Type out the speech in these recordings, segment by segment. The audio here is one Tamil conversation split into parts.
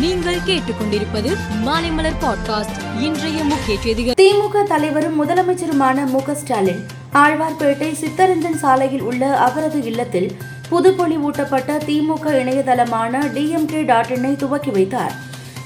நீங்கள் கேட்டுக்கொண்டிருப்பது மாலைமலர் பாட்காஸ்ட். இன்றைய முக்கிய செய்திகள். திமுக தலைவரும் முதலமைச்சருமான மு ஸ்டாலின் ஆழ்வார்பேட்டை சித்தரஞ்சன் சாலையில் உள்ள அவரது இல்லத்தில் புதுப்பொலி ஊட்டப்பட்ட திமுக இணையதளமான டிஎம்கே டாட் இன்னை துவக்கி வைத்தார்.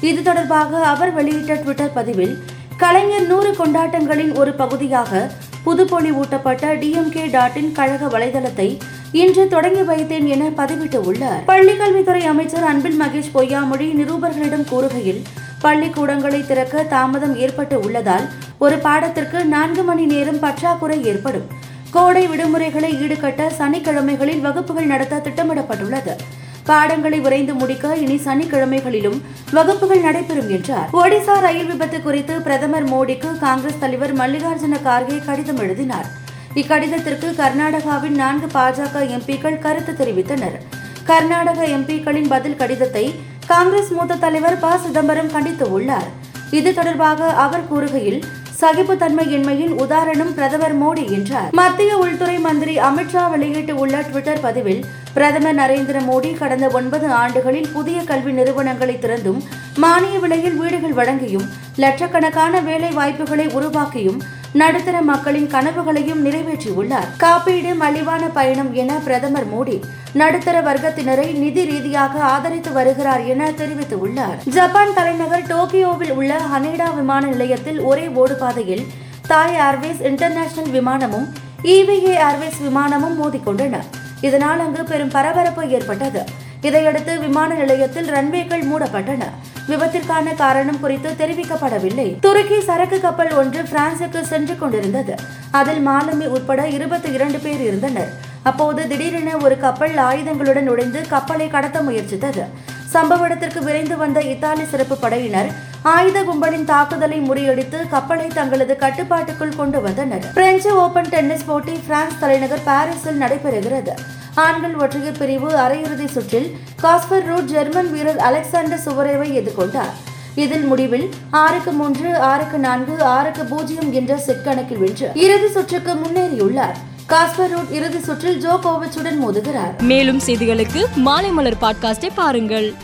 இது தொடர்பாக அவர் வெளியிட்ட ட்விட்டர் பதிவில் கலைஞர் நூறு கொண்டாட்டங்களின் ஒரு பகுதியாக புதுப்பொலி ஊட்டப்பட்ட டிஎம்கே டாட் இன் கழக வலைதளத்தை இன்று தொடங்கி வைத்தேன் என பதிவிட்டுள்ளார் பள்ளிக்கல்வித்துறை அமைச்சர் அன்பில் மகேஷ் பொய்யாமொழி நிருபர்களிடம் கூறுகையில் பள்ளிக்கூடங்களை திறக்க தாமதம் ஏற்பட்டு உள்ளதால் ஒரு பாடத்திற்கு நான்கு மணி நேரம் பற்றாக்குறை ஏற்படும். கோடை விடுமுறைகளை ஈடுகட்ட சனிக்கிழமைகளில் வகுப்புகள் நடத்த திட்டமிடப்பட்டுள்ளது. பாடங்களை விரைந்து முடிக்க இனி சனிக்கிழமைகளிலும் வகுப்புகள் நடைபெறும் என்றார். ஒடிசா ரயில் விபத்து குறித்து பிரதமர் மோடிக்கு காங்கிரஸ் தலைவர் மல்லிகார்ஜுன கார்கே கடிதம் எழுதினார். இக்கடிதத்திற்கு கர்நாடகாவின் நான்கு பாஜக எம்பிக்கள் கருத்து தெரிவித்தனர். கர்நாடக எம்பிக்களின் பதில் கடிதத்தை காங்கிரஸ் மூத்த தலைவர் ப. சிதம்பரம் கண்டித்துள்ளார் இது தொடர்பாக அவர் கூறுகையில் சகிப்புத்தன்மையின்மையின் உதாரணம் பிரதமர் மோடி என்றார். மத்திய உள்துறை மந்திரி அமித்ஷா வெளியிட்டுள்ள டுவிட்டர் பதிவில் பிரதமர் நரேந்திர மோடி கடந்த ஒன்பது ஆண்டுகளில் புதிய கல்வி நிறுவனங்களை திறந்தும் மானிய விலையில் வீடுகள் வழங்கியும் லட்சக்கணக்கான வேலை வாய்ப்புகளை உருவாக்கியும் நடுத்தர மக்களின் கனவுகளையும் நிறைவேற்றியுள்ளார். காப்பீடு மலிவான பயணம் என பிரதமர் மோடி நடுத்தர வர்க்கத்தினரை நிதி ரீதியாக ஆதரித்து வருகிறார் என தெரிவித்துள்ளார். ஜப்பான் தலைநகர் டோக்கியோவில் உள்ள ஹனேடா விமான நிலையத்தில் ஒரே ஓடுபாதையில் தாய் ஏர்வேஸ் இன்டர்நேஷனல் விமானமும் இவிஏ ஏர்வேஸ் விமானமும் மோதிக்கொண்டன. இதனால் அங்கு பெரும் பரபரப்பு ஏற்பட்டது. இதையடுத்து விமான நிலையத்தில் ரன்வேக்கள் மூடப்பட்டன. விபத்திற்கான காரணம் குறித்து தெரிவிக்கப்படவில்லை. துருக்கி சரக்கு கப்பல் ஒன்று பிரான்சுக்கு சென்று கொண்டிருந்தது. அதில் மாலுமி உட்பட இருபத்தி இரண்டு பேர் இருந்தனர். அப்போது திடீரென ஒரு கப்பல் ஆயுதங்களுடன் நுழைந்து கப்பலை கடத்த முயற்சித்தது. சம்பவ இடத்திற்கு விரைந்து வந்த இத்தாலி சிறப்பு படையினர் ஆயுத கும்பலின் தாக்குதலை முறியடித்து கப்பலை தங்களது கட்டுப்பாட்டுக்குள் கொண்டு வந்தனர். பிரெஞ்சு ஓபன் டென்னிஸ் போட்டி பிரான்ஸ் தலைநகர் பாரிஸில் நடைபெறுகிறது. ஆண்கள் ஒற்றையர் பிரிவு அரையிறுதி சுற்றில் காஸ்பர் ரூட் ஜெர்மன் வீரர் அலெக்சாண்டர் சுவரேவை எதிர்கொண்டார். இதில் முடிவில் ஆறுக்கு மூன்று ஆறுக்கு நான்கு ஆறுக்கு பூஜ்ஜியம் என்ற செட் கணக்கில் வென்று இறுதி சுற்றுக்கு முன்னேறியுள்ளார். காஸ்பர் ரூட் இறுதி சுற்றில் ஜோகோவிச்சுடன் மோதுகிறார். மேலும் செய்திகளுக்கு மாலை மலர் பாட்காஸ்டை பாருங்கள்.